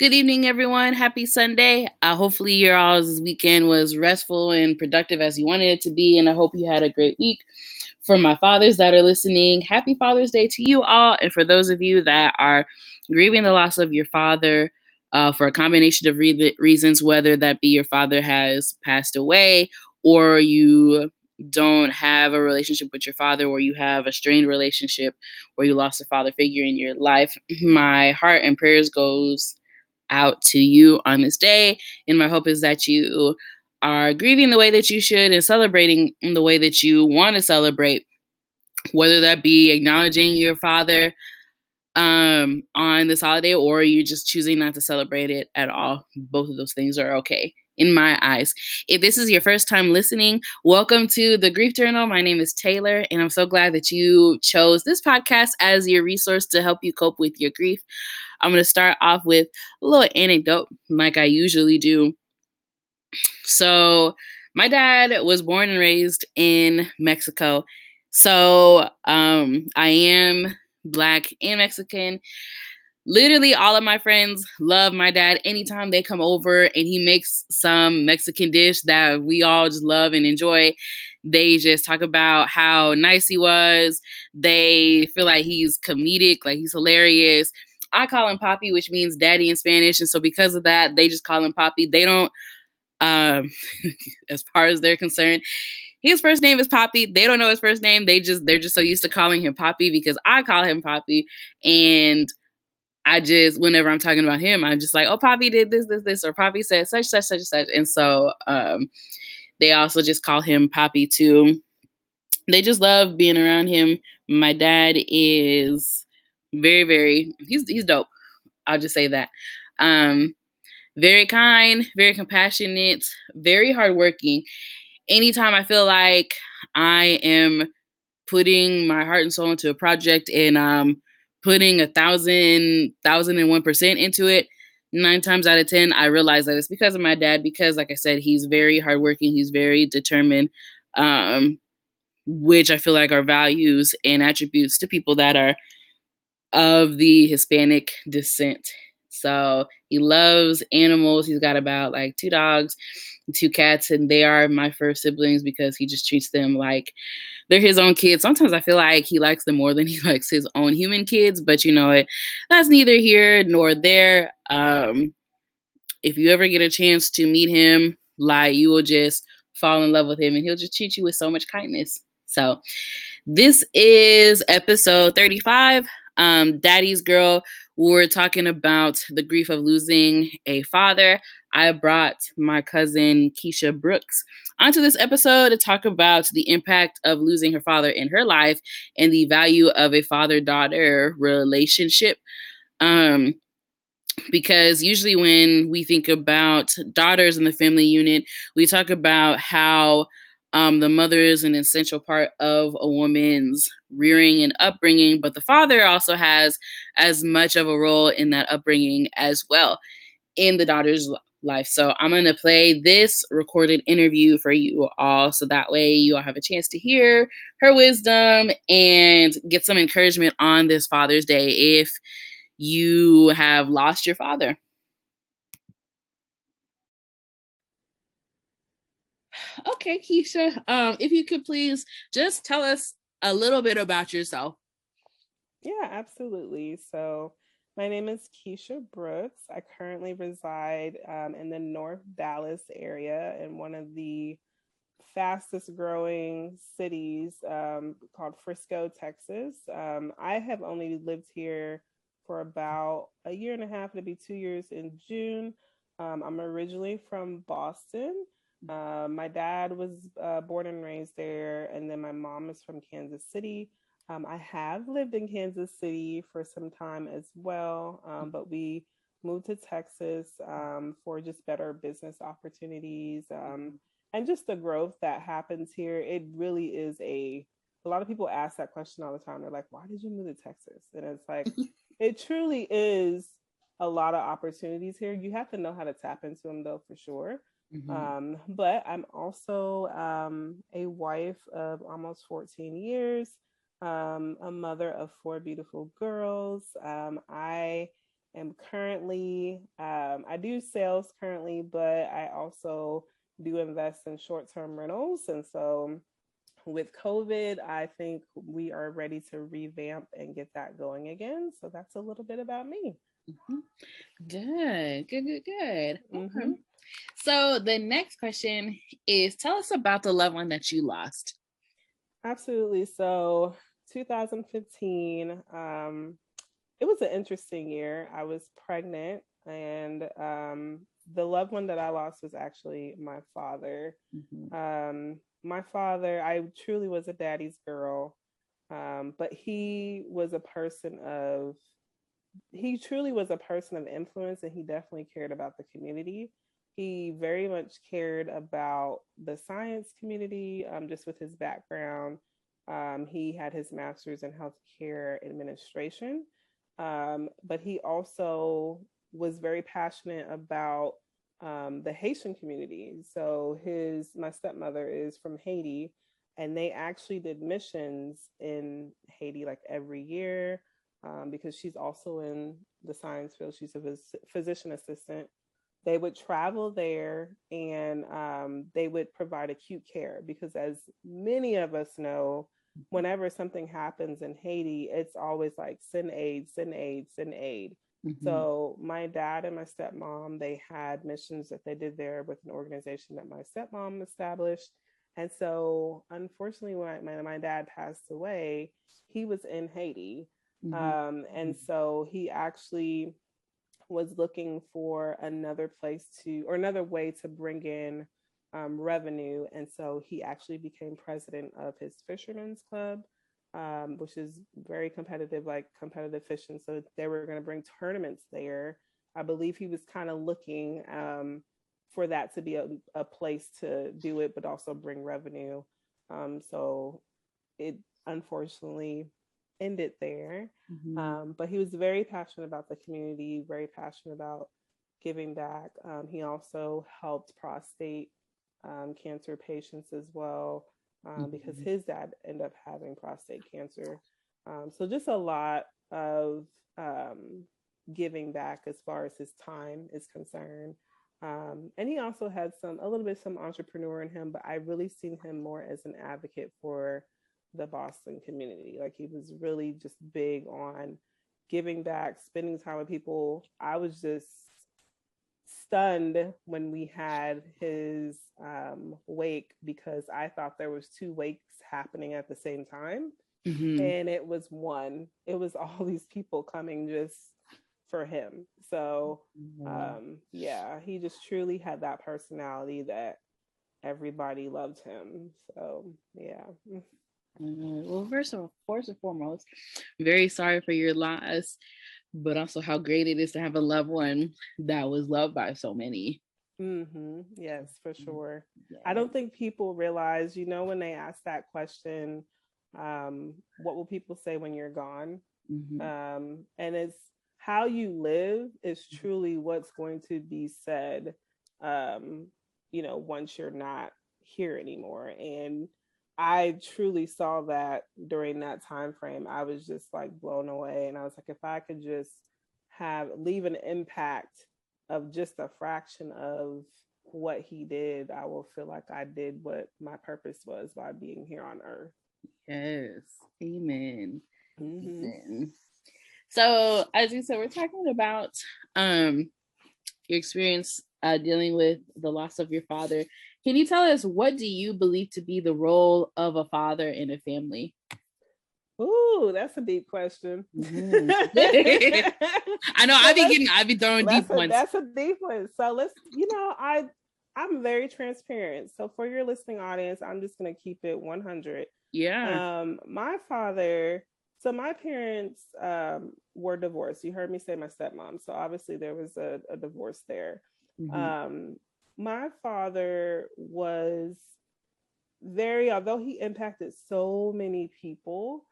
Good evening, everyone. Happy Sunday. Uh, hopefully, your all's weekend was restful and productive as you wanted it to be, and I hope you had a great week. For my fathers that are listening, happy Father's Day to you all. And for those of you that are grieving the loss of your father uh, for a combination of re- reasons, whether that be your father has passed away or you don't have a relationship with your father or you have a strained relationship or you lost a father figure in your life my heart and prayers goes out to you on this day. And my hope is that you are grieving the way that you should and celebrating in the way that you want to celebrate, whether that be acknowledging your father um, on this holiday or you're just choosing not to celebrate it at all. Both of those things are okay in my eyes. If this is your first time listening, welcome to the Grief Journal. My name is Taylor, and I'm so glad that you chose this podcast as your resource to help you cope with your grief. I'm going to start off with a little anecdote, like I usually do. So, my dad was born and raised in Mexico. So, um, I am Black and Mexican. Literally, all of my friends love my dad. Anytime they come over and he makes some Mexican dish that we all just love and enjoy, they just talk about how nice he was. They feel like he's comedic, like he's hilarious. I call him Poppy, which means daddy in Spanish. And so because of that, they just call him Poppy. They don't, um, as far as they're concerned, his first name is Poppy. They don't know his first name. They just they're just so used to calling him Poppy because I call him Poppy. And I just whenever I'm talking about him, I'm just like, oh, Poppy did this, this, this, or Poppy said such, such, such, such. And so um they also just call him Poppy too. They just love being around him. My dad is very, very he's he's dope. I'll just say that. Um, very kind, very compassionate, very hardworking. Anytime I feel like I am putting my heart and soul into a project and um putting a thousand, thousand and one percent into it, nine times out of ten, I realize that it's because of my dad, because like I said, he's very hardworking, he's very determined. Um, which I feel like are values and attributes to people that are of the Hispanic descent. So he loves animals. He's got about like two dogs, two cats, and they are my first siblings because he just treats them like they're his own kids. Sometimes I feel like he likes them more than he likes his own human kids, but you know it. That's neither here nor there. Um, if you ever get a chance to meet him, like you will just fall in love with him, and he'll just treat you with so much kindness. So, this is episode 35 um, Daddy's Girl, we're talking about the grief of losing a father. I brought my cousin Keisha Brooks onto this episode to talk about the impact of losing her father in her life and the value of a father daughter relationship. Um, because usually when we think about daughters in the family unit, we talk about how um, the mother is an essential part of a woman's rearing and upbringing, but the father also has as much of a role in that upbringing as well in the daughter's life. So I'm going to play this recorded interview for you all so that way you all have a chance to hear her wisdom and get some encouragement on this Father's Day if you have lost your father. Okay, Keisha, um, if you could please just tell us a little bit about yourself. Yeah, absolutely. So, my name is Keisha Brooks. I currently reside um, in the North Dallas area in one of the fastest growing cities um, called Frisco, Texas. Um, I have only lived here for about a year and a half, it'll be two years in June. Um, I'm originally from Boston. Uh, my dad was uh, born and raised there, and then my mom is from Kansas City. Um, I have lived in Kansas City for some time as well, um, but we moved to Texas um, for just better business opportunities um, and just the growth that happens here. It really is a a lot of people ask that question all the time. They're like, "Why did you move to Texas?" And it's like, it truly is a lot of opportunities here. You have to know how to tap into them, though, for sure. Mm-hmm. Um, but I'm also um, a wife of almost 14 years, um, a mother of four beautiful girls. Um, I am currently, um, I do sales currently, but I also do invest in short term rentals. And so with COVID, I think we are ready to revamp and get that going again. So that's a little bit about me. Mm-hmm. Good, good, good, good. Mm-hmm. So the next question is tell us about the loved one that you lost. Absolutely. So 2015, um, it was an interesting year. I was pregnant and um, the loved one that I lost was actually my father. Mm-hmm. Um, my father, I truly was a daddy's girl, um, but he was a person of, he truly was a person of influence and he definitely cared about the community. He very much cared about the science community, um, just with his background. Um, he had his master's in healthcare administration, um, but he also was very passionate about um, the Haitian community. So his my stepmother is from Haiti, and they actually did missions in Haiti like every year um, because she's also in the science field. She's a phys- physician assistant. They would travel there and um, they would provide acute care because, as many of us know, whenever something happens in Haiti, it's always like send aid, send aid, send aid. Mm-hmm. So my dad and my stepmom, they had missions that they did there with an organization that my stepmom established. And so unfortunately, when my, my dad passed away, he was in Haiti. Mm-hmm. Um, and mm-hmm. so he actually was looking for another place to, or another way to bring in um, revenue. And so he actually became president of his Fishermen's Club um, which is very competitive, like competitive fishing. So they were going to bring tournaments there. I believe he was kind of looking um, for that to be a, a, place to do it, but also bring revenue. Um, so it unfortunately ended there. Mm-hmm. Um, but he was very passionate about the community, very passionate about giving back. Um, he also helped prostate um, cancer patients as well um, mm-hmm. because his dad ended up having prostate cancer. Um, so just a lot of um, giving back as far as his time is concerned. Um, and he also had some a little bit some entrepreneur in him, but I really seen him more as an advocate for the Boston community. Like he was really just big on giving back, spending time with people. I was just stunned when we had his um, wake because I thought there was two wakes happening at the same time, mm-hmm. and it was one. It was all these people coming just for him. So mm-hmm. um, yeah, he just truly had that personality that everybody loved him. So yeah. Mm-hmm. Well, first of all, first and foremost, very sorry for your loss but also how great it is to have a loved one that was loved by so many. Mm-hmm. Yes, for mm, sure. Yeah. I don't think people realize, you know, when they ask that question, um, what will people say when you're gone? Mm-hmm. Um, and it's how you live is mm-hmm. truly what's going to be said, um, you know, once you're not here anymore. And I truly saw that during that time frame. I was just like blown away. And I was like, if I could just have leave an impact of just a fraction of what he did, I will feel like I did what my purpose was by being here on earth. Yes. Amen. Mm-hmm. Amen. So as you said, we're talking about um your experience uh, dealing with the loss of your father can you tell us what do you believe to be the role of a father in a family? Ooh, that's a deep question. Mm-hmm. I know so I be getting I be throwing deep a, ones. That's a deep one. So let's, you know, I I'm very transparent. So for your listening audience, I'm just gonna keep it 100. Yeah. Um, my father. So my parents um, were divorced. You heard me say my stepmom. So obviously there was a, a divorce there. Mm-hmm. Um, my father was very, although he impacted so many people,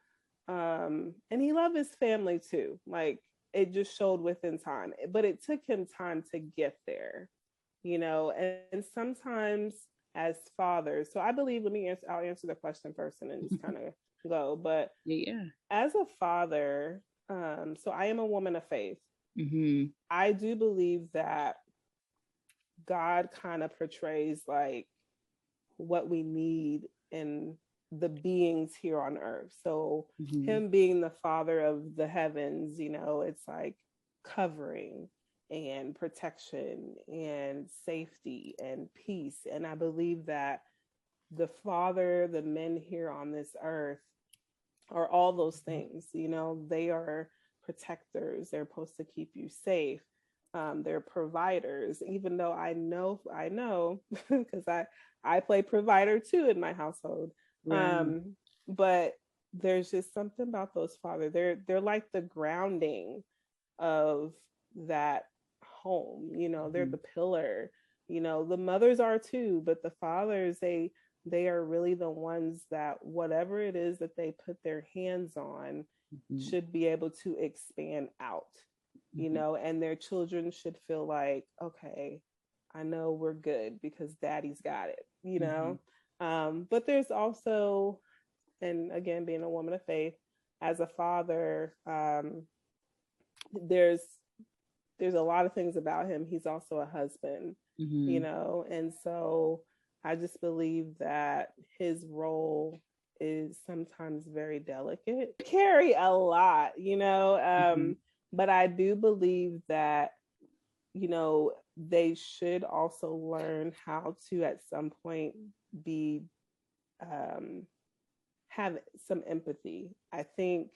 um, and he loved his family too. Like it just showed within time, but it took him time to get there, you know. And, and sometimes as fathers, so I believe. Let me answer. I'll answer the question first, and then just kind of go. But yeah, as a father, um, so I am a woman of faith. mm-hmm. I do believe that God kind of portrays like what we need in the beings here on earth. So mm-hmm. him being the father of the heavens, you know, it's like covering and protection and safety and peace. And I believe that the father, the men here on this earth are all those mm-hmm. things, you know, they are protectors, they're supposed to keep you safe. Um, they're providers, even though I know, I know, because I I play provider too in my household. Right. Um, but there's just something about those father. They're they're like the grounding of that home. You know, they're mm-hmm. the pillar. You know, the mothers are too, but the fathers they they are really the ones that whatever it is that they put their hands on mm-hmm. should be able to expand out. Mm-hmm. You know, and their children should feel like, okay, I know we're good because daddy's got it, you know. Mm-hmm. Um, but there's also, and again, being a woman of faith, as a father, um, there's there's a lot of things about him. He's also a husband, mm-hmm. you know, and so I just believe that his role is sometimes very delicate. Carry a lot, you know, um, mm-hmm. But I do believe that, you know, they should also learn how to at some point be um, have some empathy. I think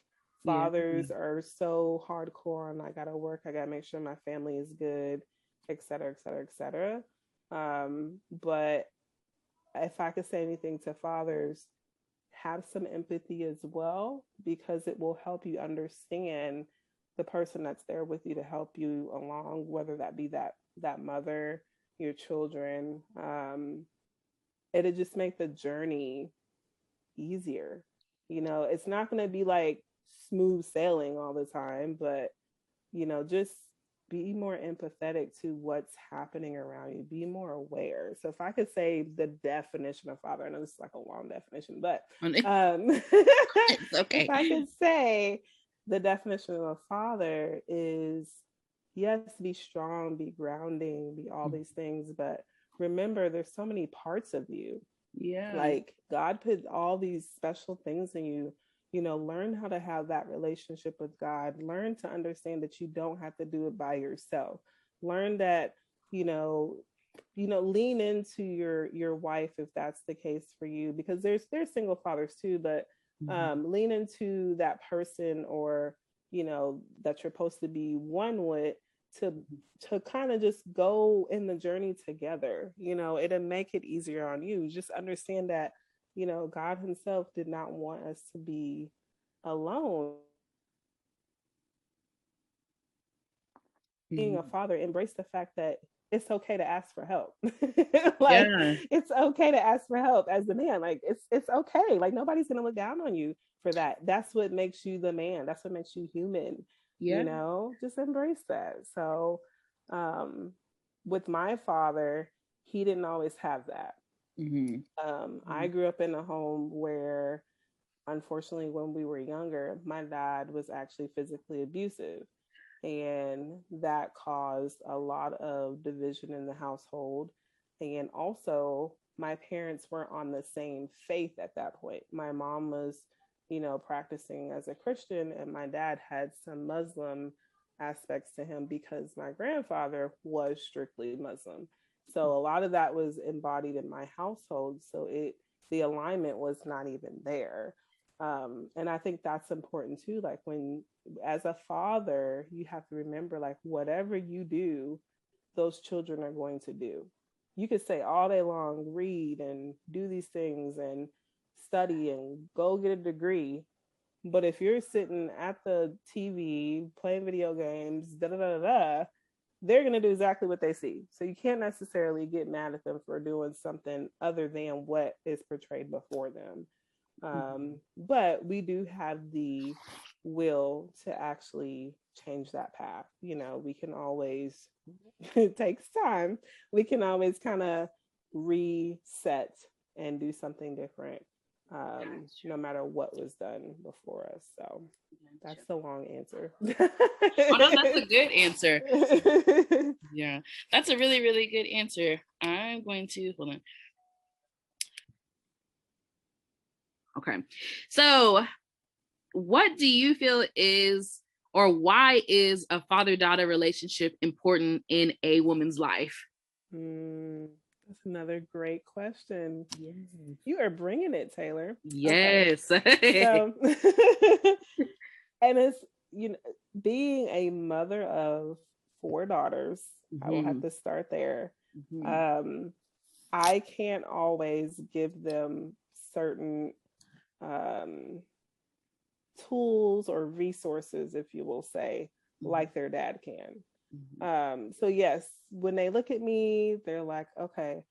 fathers yeah. are so hardcore on I gotta work, I gotta make sure my family is good, et cetera, et cetera, et cetera. Um, but if I could say anything to fathers, have some empathy as well, because it will help you understand the person that's there with you to help you along, whether that be that that mother, your children. Um, it'll just make the journey easier. You know, it's not going to be like smooth sailing all the time, but you know, just be more empathetic to what's happening around you. Be more aware. So if I could say the definition of father, I know this is like a long definition, but um, okay. if I could say the definition of a father is yes, be strong, be grounding, be all mm-hmm. these things, but remember there's so many parts of you. Yeah. Like God put all these special things in you. You know, learn how to have that relationship with God. Learn to understand that you don't have to do it by yourself. Learn that, you know, you know, lean into your your wife if that's the case for you because there's there's single fathers too, but. Um lean into that person or you know that you're supposed to be one with to to kind of just go in the journey together you know it'll make it easier on you just understand that you know god himself did not want us to be alone mm-hmm. being a mm-hmm. father embrace the fact that it's okay to ask for help like yeah. it's okay to ask for help as the man like it's it's okay like nobody's gonna look down on you for that. That's what makes you the man. That's what makes you human. Yeah. You know, just embrace that. So, um, with my father, he didn't always have that. Mm-hmm. Um, mm-hmm. I grew up in a home where, unfortunately, when we were younger, my dad was actually physically abusive. And that caused a lot of division in the household. And also, my parents weren't on the same faith at that point. My mom was you know, practicing as a Christian, and my dad had some Muslim aspects to him because my grandfather was strictly Muslim. So a lot of that was embodied in my household. So it the alignment was not even there. Um, and I think that's important too. Like when as a father, you have to remember like whatever you do, those children are going to do. You could say all day long, read and do these things and study and go get a degree. But if you're sitting at the TV playing video games, da da da da, they're going to do exactly what they see. So you can't necessarily get mad at them for doing something other than what is portrayed before them. Mm-hmm. Um, but we do have the will to actually change that path. You know, we can always, it takes time, we can always kind of reset and do something different um, no matter what was done before us. So that's the long answer. oh, no, that's a good answer. yeah, that's a really, really good answer. I'm going to hold on. Okay, so what do you feel is or why is a father daughter relationship important in a woman's life? Mm, that's another great question. Yes. You are bringing it, Taylor. Yes. Okay. So, and it's, you know, being a mother of four daughters, mm-hmm. I will have mm-hmm. to start there. Mm-hmm. Um, I can't always give them certain um, tools or resources, if you will say, mm-hmm. like their dad can. Mm-hmm. Um, so yes, when they look at me, they're like, okay,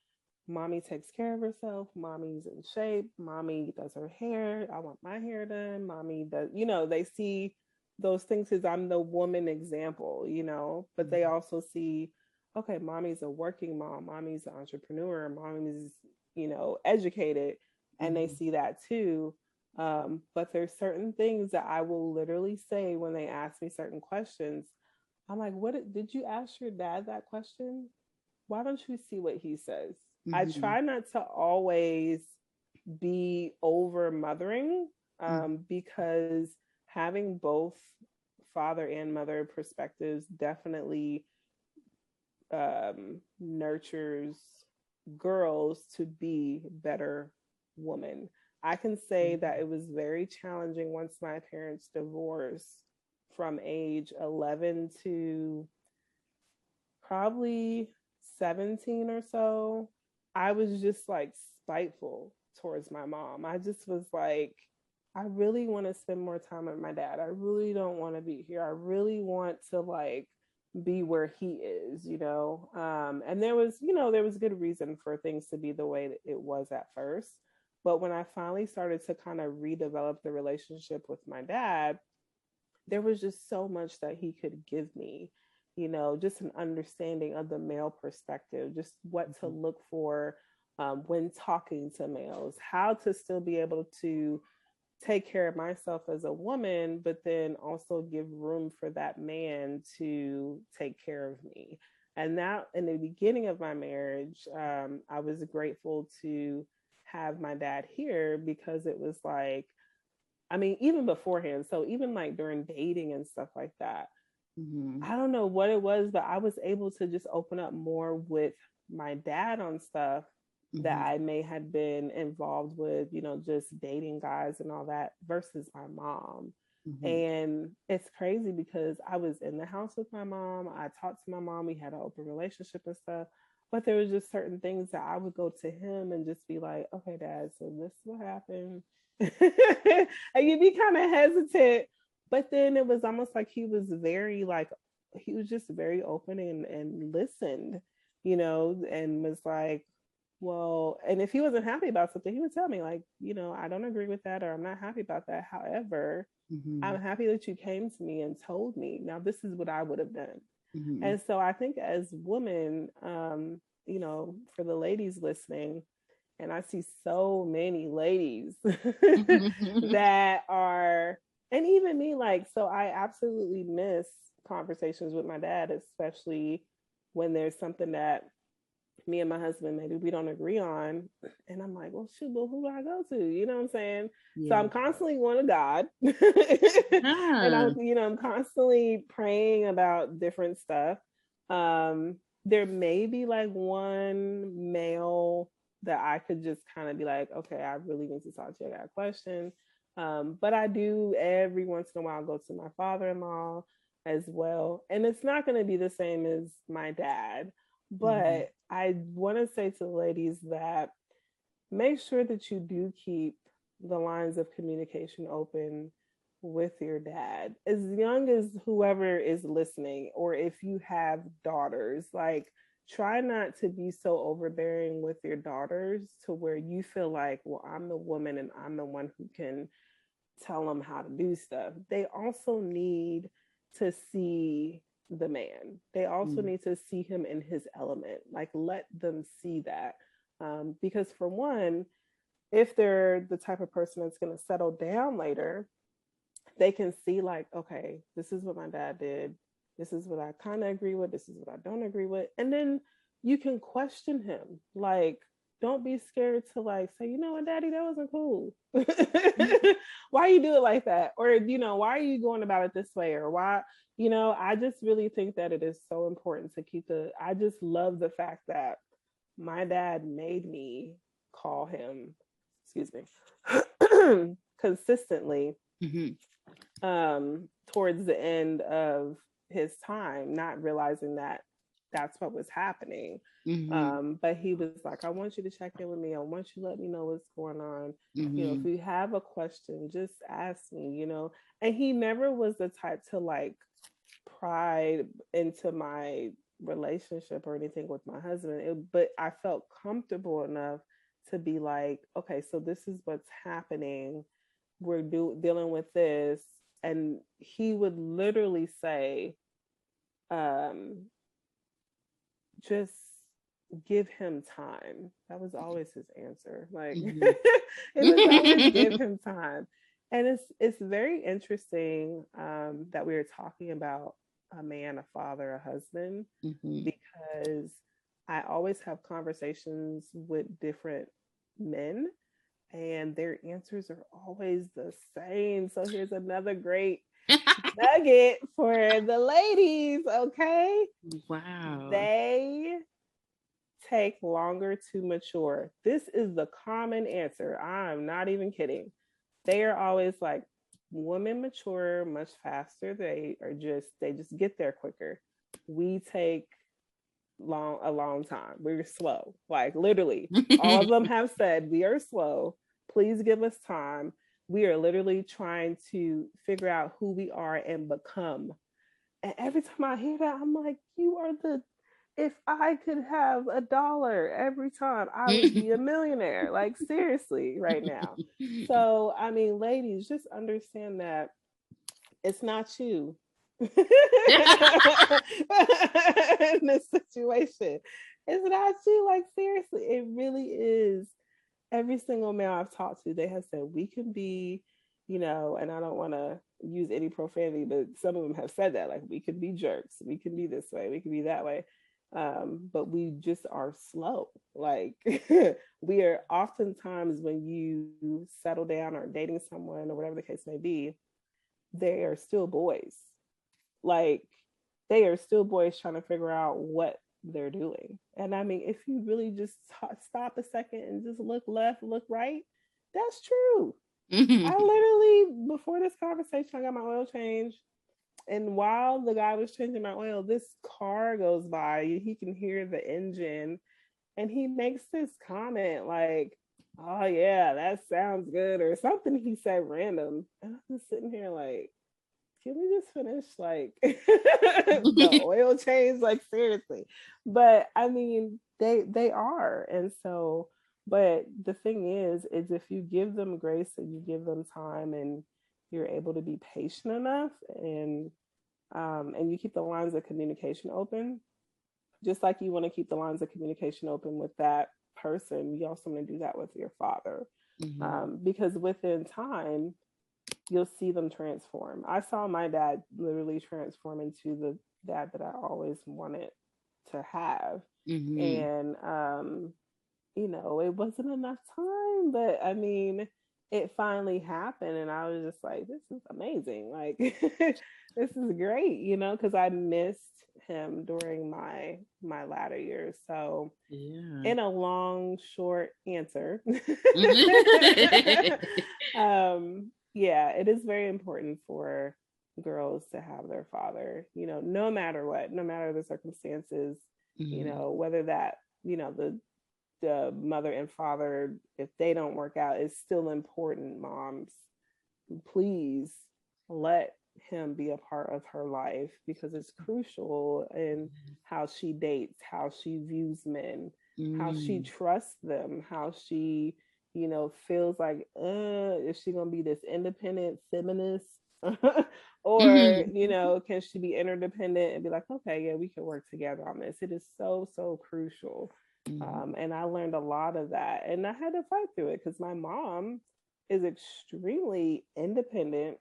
mommy takes care of herself, mommy's in shape, mommy does her hair, I want my hair done, mommy does, you know, they see those things as I'm the woman example, you know, but mm-hmm. they also see, okay, mommy's a working mom, mommy's an entrepreneur, mommy's, you know, educated, and they mm-hmm. see that too. Um, but there's certain things that I will literally say when they ask me certain questions. I'm like, what did you ask your dad that question? Why don't you see what he says? Mm-hmm. I try not to always be over mothering mm. um, mm-hmm. because having both father and mother perspectives definitely um, nurtures girls to be better women. I can say that mm-hmm. it was very challenging once my parents divorced from age 11 to probably 17 or so. I was just like spiteful towards my mom. I just was like, I really want to spend more time with my dad. I really don't want to be here. I really want to like be where he is, you know. Um, and there was, you know, there was good reason for things to be the way that it was at first. But when I finally started to kind of redevelop the relationship with my dad, there was just so much that he could give me, you know, just an understanding of the male perspective, just what mm-hmm. to look for um, when talking to males, how to still be able to take care of myself as a woman, but then also give room for that man to take care of me. And that in the beginning of my marriage, um, I was grateful to have my dad here because it was like, I mean, even beforehand, so even like during dating and stuff like that, mm-hmm. I don't know what it was, but I was able to just open up more with my dad on stuff mm-hmm. that I may have been involved with, you know, just dating guys and all that versus my mom. Mm-hmm. And it's crazy because I was in the house with my mom. I talked to my mom. We had an open relationship and stuff. But there was just certain things that I would go to him and just be like, okay, dad, so this is what happened. and you'd be kind of hesitant. But then it was almost like he was very like he was just very open and, and listened, you know, and was like, well, and if he wasn't happy about something, he would tell me, like, you know, I don't agree with that or I'm not happy about that. However, mm-hmm. I'm happy that you came to me and told me. Now, this is what I would have done. Mm-hmm. And so I think as women, um, you know, for the ladies listening, and I see so many ladies that are, and even me, like, so I absolutely miss conversations with my dad, especially when there's something that me and my husband maybe we don't agree on and i'm like well shoot well who do i go to you know what i'm saying yeah. so i'm constantly going to god ah. and i'm you know i'm constantly praying about different stuff um there may be like one male that i could just kind of be like okay i really need to talk to you i got a question um but i do every once in a while go to my father-in-law as well and it's not going to be the same as my dad Mm-hmm. But. I want to say to the ladies that make sure that you do keep the lines of communication open with your dad. As young as whoever is listening or if you have daughters like try not to be so overbearing with your daughters to where you feel like well i'm the woman and i'm the one who can tell them how to do stuff. They also need to see the man. They also mm. need to see him in his element. Like let them see that. Um, because for one, if they're the type of person that's going to settle down later, they can see like, okay, this is what my dad did. This is what I kind of agree with. This is what I don't agree with. And then you can question him. Like, don't be scared to like say, you know what, daddy, that wasn't cool. why you do it like that? Or, you know, why are you going about it this way? Or why, you know, I just really think that it is so important to keep the, I just love the fact that my dad made me call him, excuse me, consistently mm-hmm. um, towards the end of his time, not realizing that that's what was happening. Mm-hmm. Um, but he was like, I want you to check in with me. I want you to let me know what's going on. Mm-hmm. You know, if mm-hmm. you have a question, just ask me, you know. And he never was the type to like pry into my relationship or anything with my husband. It, but I felt comfortable enough to be like, okay, so this is what's happening. We're do- dealing with this. And he would literally say, um, just give him time. That was always his answer. Like mm-hmm. it was always give him time. And it's it's very interesting um, that we are talking about a man, a father, a husband, mm-hmm. because I always have conversations with different men and their answers are always the same. So here's another great nugget for the ladies, okay? Wow. They take longer to mature. This is the common answer. I'm not even kidding. They are always like, women mature much faster. They are just, they just get there quicker. We take long a long time. We're slow. Like literally, all of them have said we are slow. Please give us time we are literally trying to figure out who we are and become. And every time I hear that, I'm like, you are the if I could have a dollar every time, I would be a millionaire. Like seriously, right now. So I mean, ladies, just understand that it's not you in this situation. is It's not you. Like seriously, it really is every single male I've talked to, they have said we can be, you know, and I don't want to use any profanity, but some of them have said that, like we can be jerks, we can be this way, we can be that way. Um, but we just are slow. Like we are oftentimes when you settle down or dating someone or whatever the case may be, they are still boys. Like they are still boys trying to figure out what they're doing. And I mean, if you really just t- stop a second and just look left, look right, that's true. Mm-hmm. I literally, before this conversation, I got my oil changed. And while the guy was changing my oil, this car goes by. He can hear the engine. And he makes this comment like, oh, yeah, that sounds good, or something he said random. And I'm just sitting here like, can we just finish like the oil change? Like seriously. But i mean they they are. And so but the thing is is if you give them grace and you give them time and you're able to be patient enough and um, and you keep the lines of communication open just like you want to keep the lines of communication open with that person you also want to do that with your father. Mm-hmm. um, because within time you'll see them transform. I saw my dad literally transform into the dad that I always wanted to have. Mm-hmm. And um, you know, it wasn't enough time, but I mean, it finally happened and I was just like, this is amazing. Like this is great, you know, because I missed him during my my latter years. So yeah. in a long, short answer, um, yeah, it is very important for girls to have their father, you know, no matter what, no matter the circumstances, mm-hmm. you know, whether that, you know, the the mother and father, if they don't work out, it's still important, moms. Please let him be a part of her life because it's crucial in mm-hmm. how she dates, how she views men, mm. how she mm. trusts them, how she you know, feels like, uh, is she gonna be this independent feminist? or, mm-hmm. you know, can she be interdependent and be like, okay, yeah, we can work together on this. It is so, so crucial Mm-hmm. Um, and I learned a lot of that. And I had to fight through it because my mom is extremely independent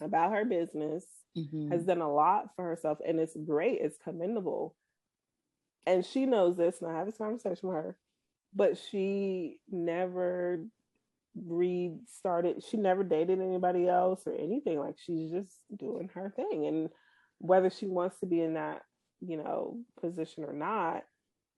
about her business, mm-hmm. has done a lot for herself, and it's great, it's commendable. And she knows this, and I have this conversation with her, but she never restarted she never dated anybody else or anything like she's just doing her thing and whether she wants to be in that you know position or not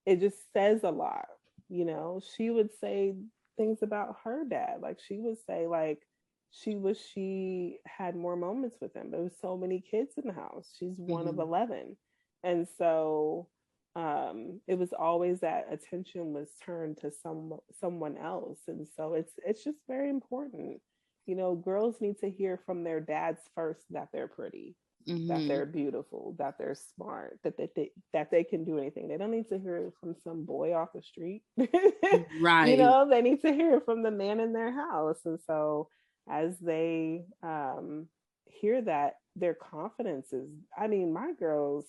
it just says a lot you know she would say things about her dad like she would say like she was she had more moments with him there was so many kids in the house she's one mm-hmm. of 11 and so um it was always that attention was turned to some someone else and so it's it's just very important you know girls need to hear from their dads first that they're pretty mm-hmm. that they're beautiful, that they're smart, that they, they, that they can do anything. They don't need to hear it from some boy off the street. right. You know, they need to hear it from the man in their house. And so as they um, hear that, their confidence is, I mean, my girls,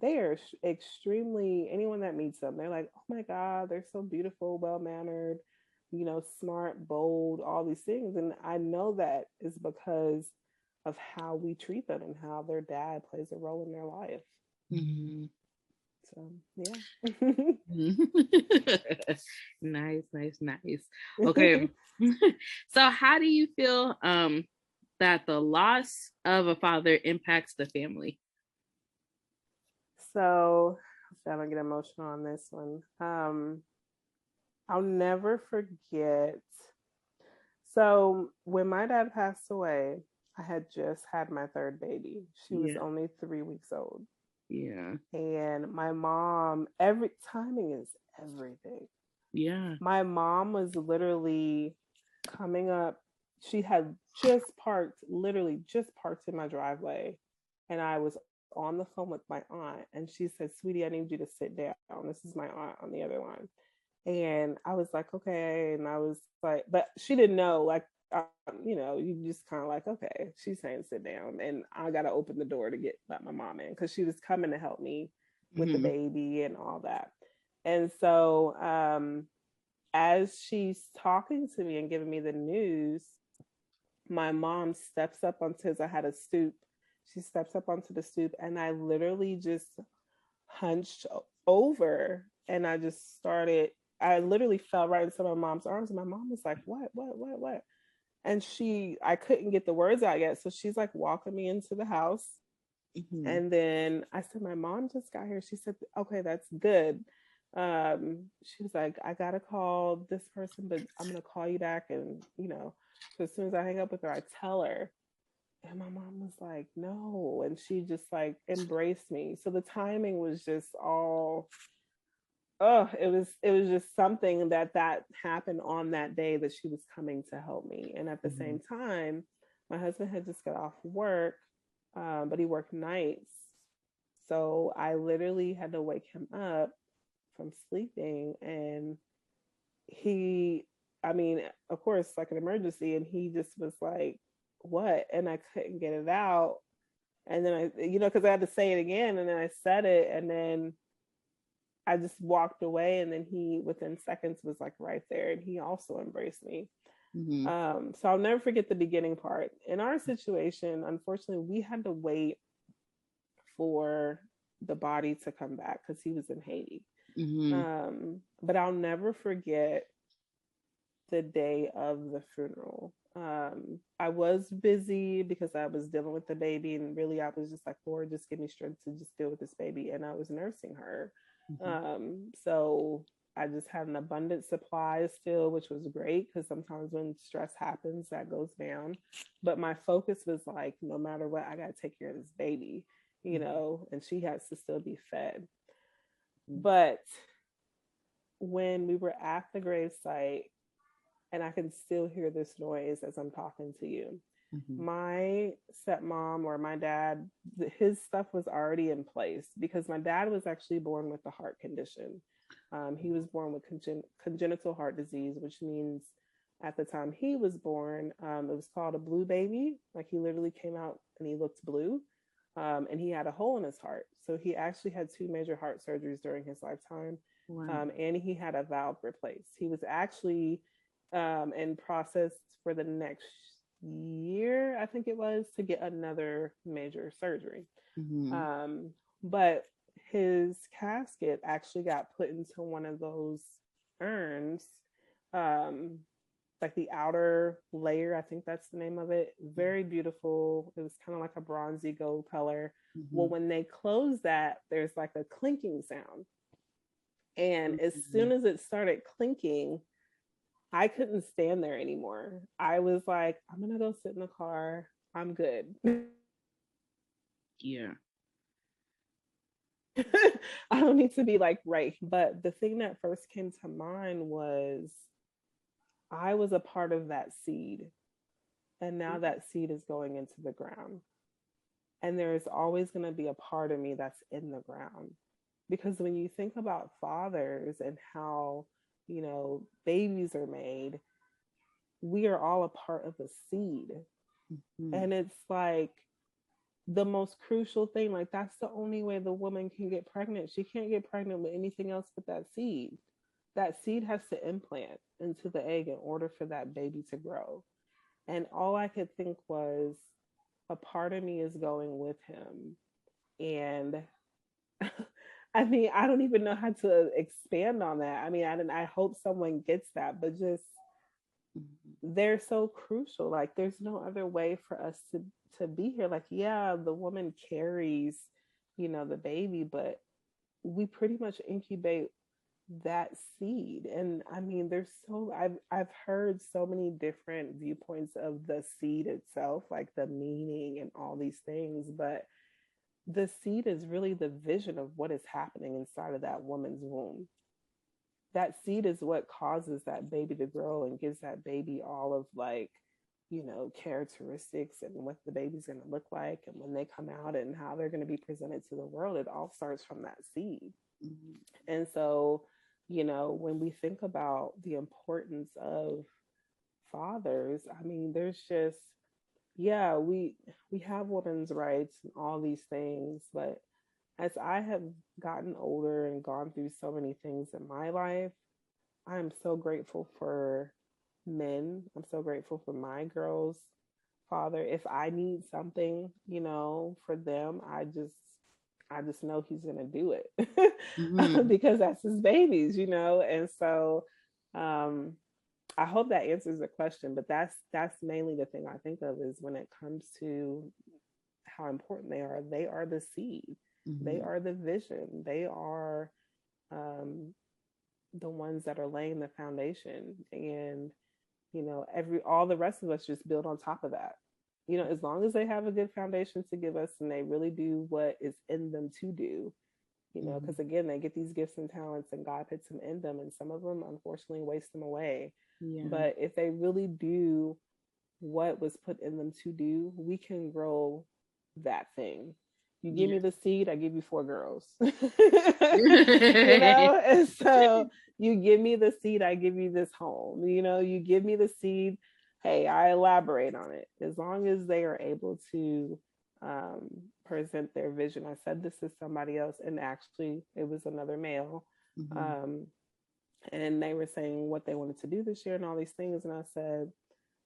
they are extremely, anyone that meets them, they're like, oh my God, they're so beautiful, well mannered, you know, smart, bold, all these things. And I know that is because of how we treat them and how their dad plays a role in their life. Mm-hmm. So yeah. nice, nice, nice. Okay. so how do you feel um that the loss of a father impacts the family? So I don't get emotional on this one. Um I'll never forget. So when my dad passed away, I had just had my third baby. She yeah. was only three weeks old. Yeah. And my mom, every timing is everything. Yeah. My mom was literally coming up. She had just parked, literally just parked in my driveway. And I was on the phone with my aunt. And she said, Sweetie, I need you to sit down. This is my aunt on the other line. And I was like, okay. And I was like, but she didn't know, like, um, you know, you just kind of like, okay, she's saying sit down, and I got to open the door to get let my mom in because she was coming to help me with mm-hmm. the baby and all that. And so, um, as she's talking to me and giving me the news, my mom steps up onto. I had a stoop. She steps up onto the stoop, and I literally just hunched over, and I just started. I literally fell right into my mom's arms, and my mom was like, "What? What? What? What?" and she i couldn't get the words out yet so she's like walking me into the house mm-hmm. and then i said my mom just got here she said okay that's good um she was like i gotta call this person but i'm gonna call you back and you know so as soon as i hang up with her i tell her and my mom was like no and she just like embraced me. So the timing was just all oh it was it was just something that that happened on that day that she was coming to help me. And at the mm-hmm. same time my husband had just got off work um, but he worked nights. So i literally had to wake him up from sleeping and he i mean of course like an emergency and he just was like what and i couldn't get it out and then i you know because i had to say it again and then i said it and then I just walked away, and then he, within seconds, was like right there, and he also embraced me. Mm-hmm. Um, so I'll never forget the beginning part. In our situation, unfortunately, we had to wait for the body to come back because he was in Haiti. Mm-hmm. Um, but I'll never forget the day of the funeral. Um, I was busy because I was dealing with the baby, and really, I was just like, Lord, just give me strength to just deal with this baby. And I was nursing her. Mm-hmm. Um, so I just had an abundant supply still, which was great because sometimes when stress happens, that goes down. But my focus was like, no matter what, I got to take care of this baby, you mm-hmm. know, and she has to still be fed. But when we were at the gravesite, and I can still hear this noise as I'm talking to you. Mm-hmm. My stepmom or my dad, his stuff was already in place because my dad was actually born with a heart condition. Um, he was born with congen- congenital heart disease, which means at the time he was born, um, it was called a blue baby. Like he literally came out and he looked blue. um, and he had a hole in his heart. So he actually had two major heart surgeries during his lifetime, wow. um, and he had a valve replaced. He was actually um, in process for the next year, I think it was, to get another major surgery. Mm-hmm. Um, but his casket actually got put into one of those urns um like the outer layer i think that's the name of it very beautiful it was kind of like a bronzy gold color mm-hmm. well when they close that there's like a clinking sound and mm-hmm. as soon as it started clinking i couldn't stand there anymore i was like i'm gonna go sit in the car i'm good yeah I don't need to be like right. But the thing that first came to mind was I was a part of that seed. And now mm-hmm. that seed is going into the ground. And there's always going to be a part of me that's in the ground. Because when you think about fathers and how, you know, babies are made, we are all a part of a seed. Mm-hmm. And it's like, the most crucial thing. Like that's the only way the woman can get pregnant. She can't get pregnant with anything else but that seed. That seed has to implant into the egg in order for that baby to grow. And all I could think was a part of me is going with him. And I mean, I don't even know how to expand on that. I mean, I, I hope someone gets that, but just they're so crucial. Like, there's no other way for us to to be here like yeah the woman carries you know the baby but we pretty much incubate that seed and i mean there's so i've i've heard so many different viewpoints of the seed itself like the meaning and all these things but the seed is really the vision of what is happening inside of that woman's womb that seed is what causes that baby to grow and gives that baby all of like you know, characteristics and what the baby's going to look like and when they come out and how they're going to be presented to the world. It all starts from that seed. Mm-hmm. And so, you know, when we think about the importance of fathers, I mean, there's just, yeah, we we have women's rights and all these things, but as I have gotten older and gone through so many things in my life, I'm so grateful for men. I'm so grateful for my girls' father. If I need something, you know, for them, I just I just know he's gonna do it mm-hmm. because that's his babies, you know. And so um I hope that answers the question, but that's that's mainly the thing I think of is when it comes to how important they are. They are the seed. Mm-hmm. They are the vision. They are um, the ones that are laying the foundation. And you know every all the rest of us just build on top of that you know as long as they have a good foundation to give us and they really do what is in them to do you know because mm-hmm. again they get these gifts and talents and god puts them in them and some of them unfortunately waste them away yeah. but if they really do what was put in them to do we can grow that thing you give yeah. me the seed, I give you four girls. you know, and so you give me the seed, I give you this home. You know, you give me the seed, hey, I elaborate on it. As long as they are able to um, present their vision. I said this to somebody else, and actually, it was another male. Mm-hmm. Um, and they were saying what they wanted to do this year and all these things. And I said,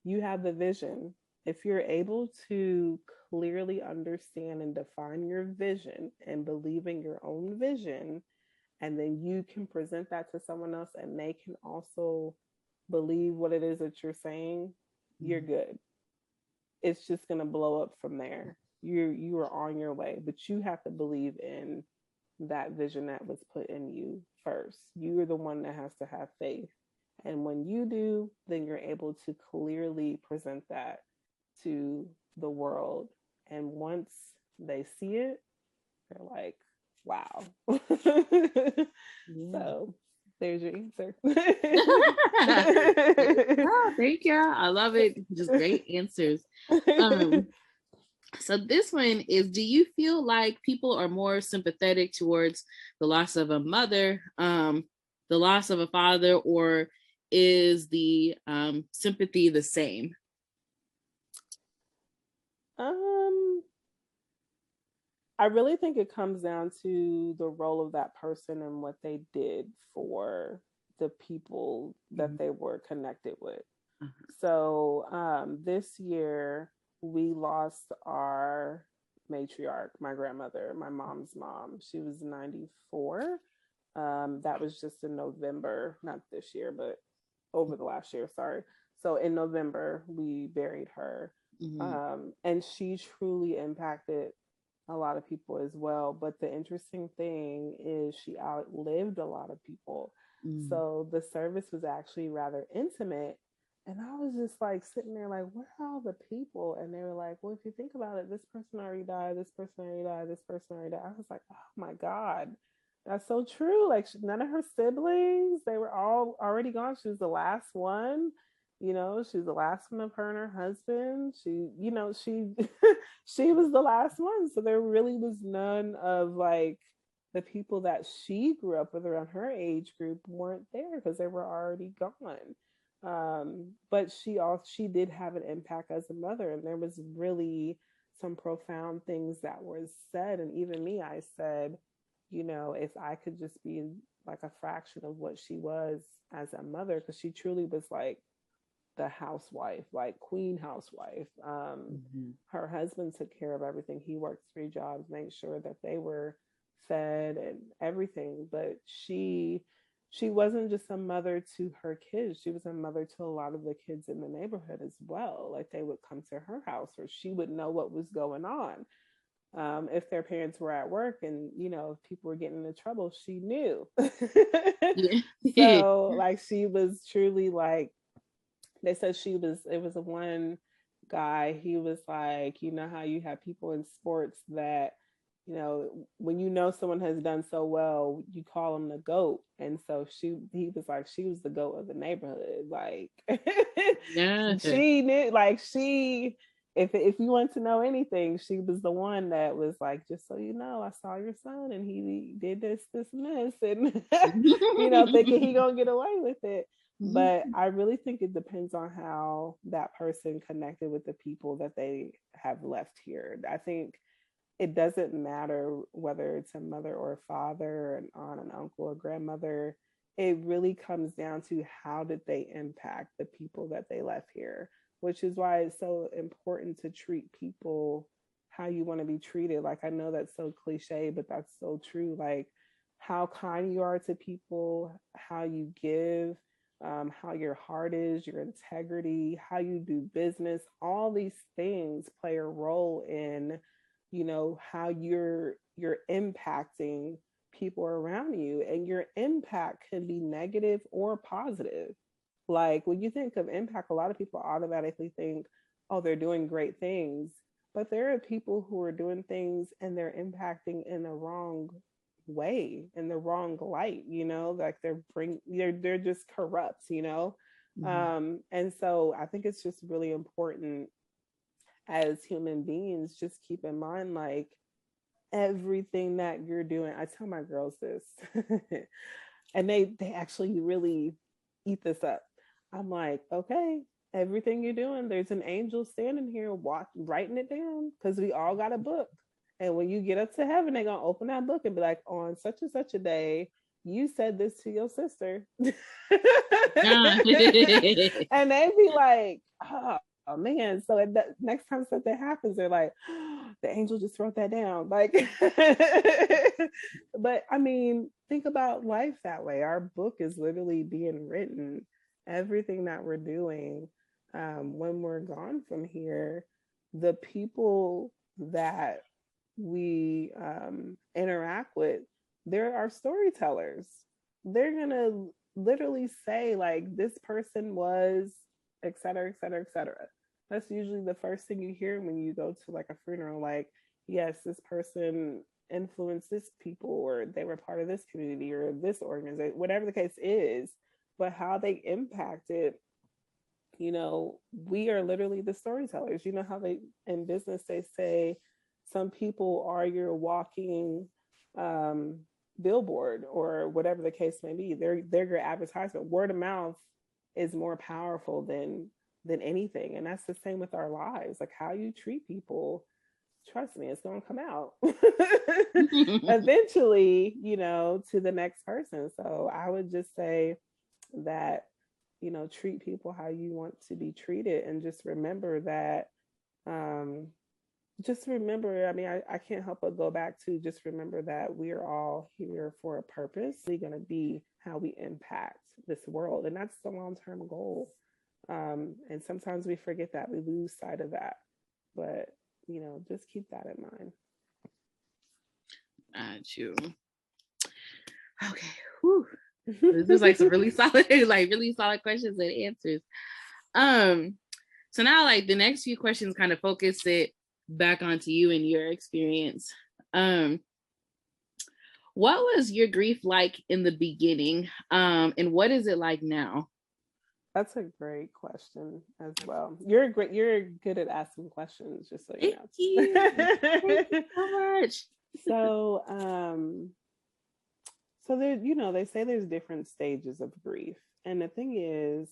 You have the vision. If you're able to clearly understand and define your vision and believe in your own vision, and then you can present that to someone else and they can also believe what it is that you're saying, you're mm-hmm. good. It's just going to blow up from there. You you are on your way, but you have to believe in that vision that was put in you first. You are the one that has to have faith. And when you do, then you're able to clearly present that to the world and once they see it, they're like, wow. yeah. So there's your answer. oh, thank you. I love it. Just great answers. Um, so this one is do you feel like people are more sympathetic towards the loss of a mother, um, the loss of a father, or is the um, sympathy the same? Um I really think it comes down to the role of that person and what they did for the people that mm-hmm. they were connected with. Mm-hmm. So um, this year we lost our matriarch, my grandmother, my mom's mom. She was 94. Um, that was just in November, not this year, but over the last year, sorry. So in November, we buried her. Mm-hmm. Um, and she truly impacted a lot of people as well. But the interesting thing is she outlived a lot of people. Mm-hmm. So the service was actually rather intimate. And I was just like sitting there, like, where are all the people? And they were like, well, if you think about it, this person already died, this person already died, this person already died. I was like, oh my God, that's so true. Like, none of her siblings, they were all already gone. She was the last one you know she's the last one of her and her husband she you know she she was the last one so there really was none of like the people that she grew up with around her age group weren't there because they were already gone um, but she also she did have an impact as a mother and there was really some profound things that were said and even me i said you know if i could just be like a fraction of what she was as a mother because she truly was like the housewife, like queen housewife. Um, mm-hmm. Her husband took care of everything. He worked three jobs, made sure that they were fed and everything. But she she wasn't just a mother to her kids. She was a mother to a lot of the kids in the neighborhood as well. Like they would come to her house, or she would know what was going on. Um, if their parents were at work and you know if people were getting into trouble, she knew. so like she was truly like they said she was it was a one guy he was like you know how you have people in sports that you know when you know someone has done so well you call them the goat. And so she he was like she was the goat of the neighborhood. Like yeah she knew like she if if you want to know anything she was the one that was like just so you know i saw your son and he did this this and this. And you know thinking he gonna get away with it. But mm-hmm. I really think it depends on how that person connected with the people that they have left here. I think it doesn't matter whether it's a mother or a father, an aunt, an uncle, or grandmother. It really comes down to how did they impact the people that they left here, which is why it's so important to treat people how you want to be treated. Like I know that's so cliche, but that's so true. Like how kind you are to people, how you give, um, how your heart is, your integrity, how you do business, all these things play a role in, you know, how you're you're impacting people around you. And your impact can be negative or positive. Like when you think of impact, a lot of people automatically think, oh, they're doing great things. But there are people who are doing things and they're impacting in the wrong way in the wrong light you know like they're bring they're they're just corrupt you know mm-hmm. um and so i think it's just really important as human beings just keep in mind like everything that you're doing i tell my girls this and they they actually really eat this up i'm like okay everything you're doing there's an angel standing here watch, writing it down because we all got a book and when you get up to heaven, they're gonna open that book and be like, on such and such a day, you said this to your sister. and they be like, oh, oh man. So the next time something happens, they're like, oh, the angel just wrote that down. Like, but I mean, think about life that way. Our book is literally being written. Everything that we're doing um, when we're gone from here, the people that we um, interact with, there are storytellers. They're gonna literally say like this person was, et cetera, et cetera, et cetera. That's usually the first thing you hear when you go to like a funeral. Like, yes, this person influenced this people, or they were part of this community, or this organization, whatever the case is. But how they impacted you know, we are literally the storytellers. You know how they in business they say some people are your walking um, billboard or whatever the case may be. They're they're your advertisement. Word of mouth is more powerful than than anything, and that's the same with our lives. Like how you treat people trust me, it's gonna come out eventually, you know, to the next person. So I would just say that, you know, treat people how you want to be treated and just remember that um just remember, I mean, I, I can't help but go back to just remember that we are all here for a purpose. We're going to be how we impact this world. And that's the long term goal. Um, and sometimes we forget that, we lose sight of that. But, you know, just keep that in mind. Got you. Okay. Whew. this is like some really solid, like really solid questions and answers. Um, so now like the next few questions kind of focus it back onto you and your experience. Um, what was your grief like in the beginning? Um, and what is it like now? That's a great question as well. You're great. You're good at asking questions, just so you Thank know. You. Thank you so much. so, um, so there, you know, they say there's different stages of grief, and the thing is,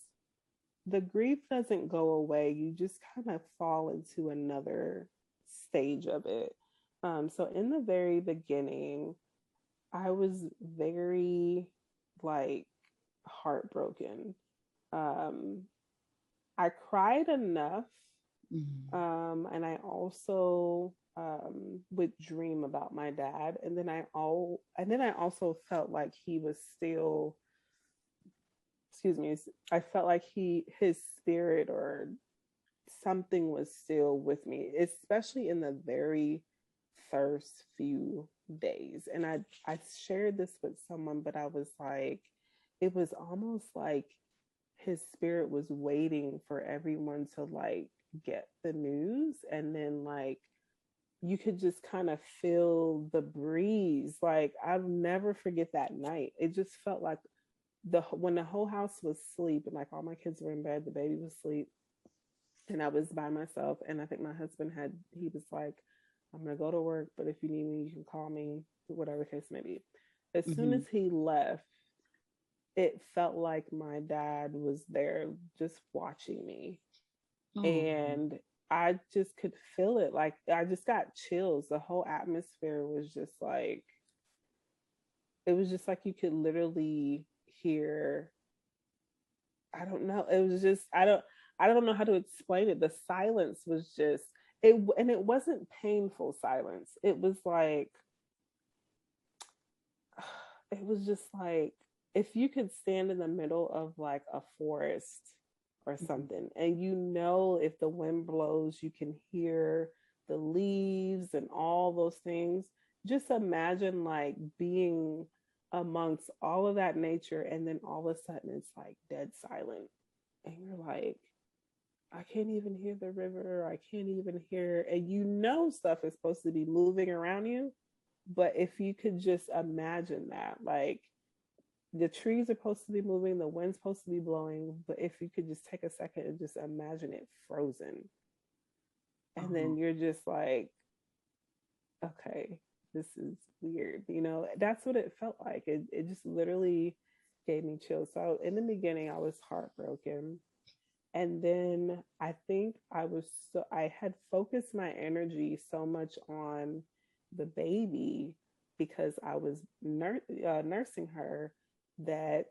the grief doesn't go away. You just kind of fall into another stage of it. Um, so in the very beginning, I was very like heartbroken. Um, I cried enough, mm-hmm. um, and I also um, would dream about my dad, and then I all, and then I also felt like he was still. Excuse me. I felt like he, his spirit or something was still with me, especially in the very first few days. And I I shared this with someone, but I was like, it was almost like his spirit was waiting for everyone to like get the news and then like you could just kind of feel the breeze like i'll never forget that night it just felt like the when the whole house was asleep and like all my kids were in bed the baby was asleep and I was by myself. And I think my husband had, he was like, I'm going to go to work, but if you need me, you can call me, whatever case may be. As mm-hmm. soon as he left, it felt like my dad was there just watching me. Oh. And I just could feel it. Like I just got chills. The whole atmosphere was just like, it was just like you could literally hear. I don't know. It was just, I don't, I don't know how to explain it. The silence was just it and it wasn't painful silence. It was like it was just like if you could stand in the middle of like a forest or mm-hmm. something and you know if the wind blows you can hear the leaves and all those things just imagine like being amongst all of that nature and then all of a sudden it's like dead silent and you're like I can't even hear the river. I can't even hear, and you know, stuff is supposed to be moving around you. But if you could just imagine that, like the trees are supposed to be moving, the wind's supposed to be blowing, but if you could just take a second and just imagine it frozen. And uh-huh. then you're just like, okay, this is weird. You know, that's what it felt like. It, it just literally gave me chills. So in the beginning, I was heartbroken and then i think i was so i had focused my energy so much on the baby because i was nur- uh, nursing her that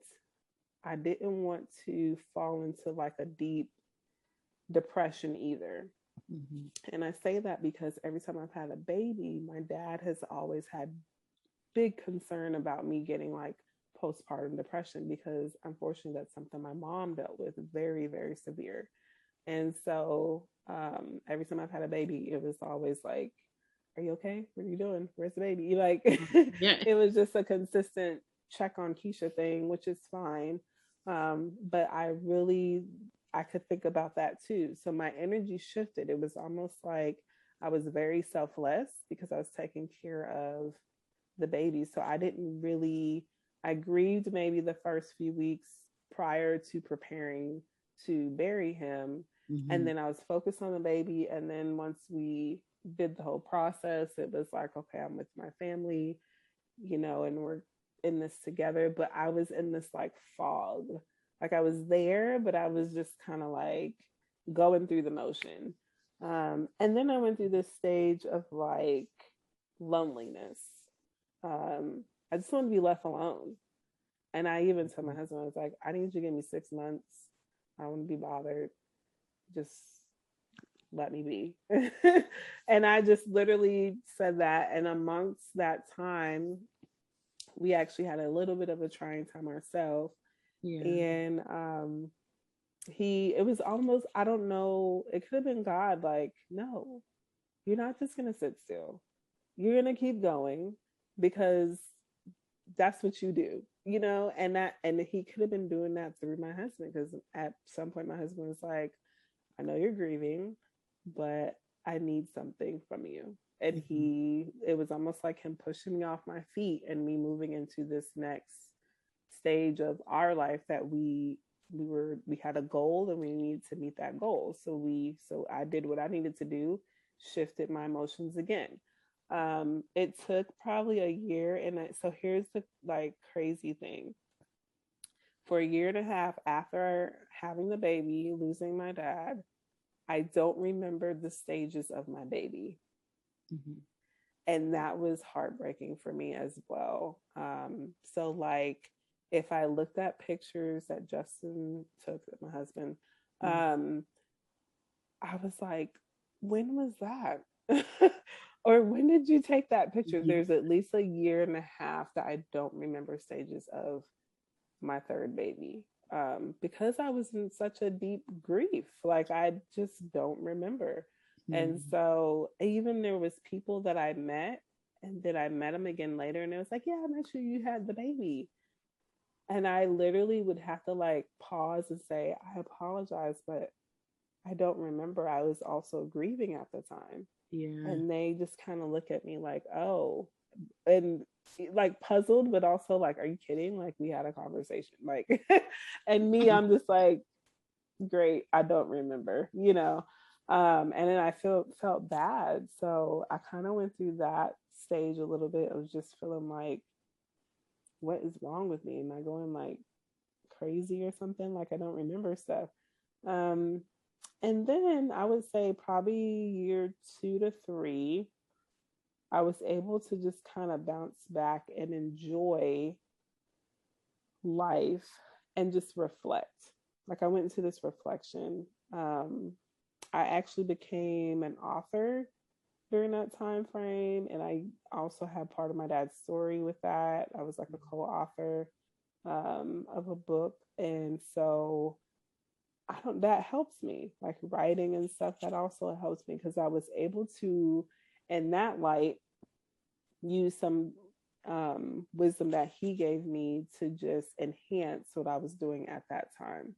i didn't want to fall into like a deep depression either mm-hmm. and i say that because every time i've had a baby my dad has always had big concern about me getting like postpartum depression because unfortunately that's something my mom dealt with very very severe. And so um, every time i've had a baby it was always like are you okay? What are you doing? Where's the baby? Like mm-hmm. yeah. it was just a consistent check on keisha thing which is fine. Um, but i really i could think about that too. So my energy shifted. It was almost like i was very selfless because i was taking care of the baby. So i didn't really I grieved maybe the first few weeks prior to preparing to bury him. Mm-hmm. And then I was focused on the baby. And then once we did the whole process, it was like, okay, I'm with my family, you know, and we're in this together. But I was in this like fog. Like I was there, but I was just kind of like going through the motion. Um, and then I went through this stage of like loneliness. Um, I just want to be left alone. And I even told my husband, I was like, I need you to give me six months. I to be bothered. Just let me be. and I just literally said that. And amongst that time, we actually had a little bit of a trying time ourselves. Yeah. And um he it was almost I don't know, it could have been God, like, no, you're not just gonna sit still. You're gonna keep going because that's what you do, you know, and that and he could have been doing that through my husband because at some point my husband was like, I know you're grieving, but I need something from you. And mm-hmm. he, it was almost like him pushing me off my feet and me moving into this next stage of our life that we we were we had a goal and we needed to meet that goal so we so i did what i needed to do shifted my emotions again um it took probably a year and I, so here's the like crazy thing for a year and a half after having the baby losing my dad I don't remember the stages of my baby. Mm-hmm. And that was heartbreaking for me as well. Um, so, like, if I looked at pictures that Justin took with my husband, mm-hmm. um, I was like, when was that? or when did you take that picture? There's at least a year and a half that I don't remember stages of my third baby um, because I was in such a deep grief. Like I just don't remember. Mm-hmm. And so even there was people that I met and then I met them again later and it was like, yeah, I'm not sure you had the baby. And I literally would have to like pause and say, I apologize, but I don't remember. I was also grieving at the time. Yeah. And they just kind of look at me like, oh, and like puzzled, but also like, are you kidding? Like we had a conversation. Like and me, I'm just like, great, I don't remember, you know. Um, and then I felt felt bad. So I kind of went through that stage a little bit of just feeling like, what is wrong with me? Am I going like crazy or something? Like I don't remember stuff. Um, and then I would say probably year two to three, I was able to just kind of bounce back and enjoy life and just reflect. Like I went into this reflection. Um, I actually became an author during that time frame, and I also had part of my dad's story with that. I was like a co-author um, of a book, and so I don't. That helps me, like writing and stuff. That also helps me because I was able to in that light, use some um, wisdom that he gave me to just enhance what I was doing at that time.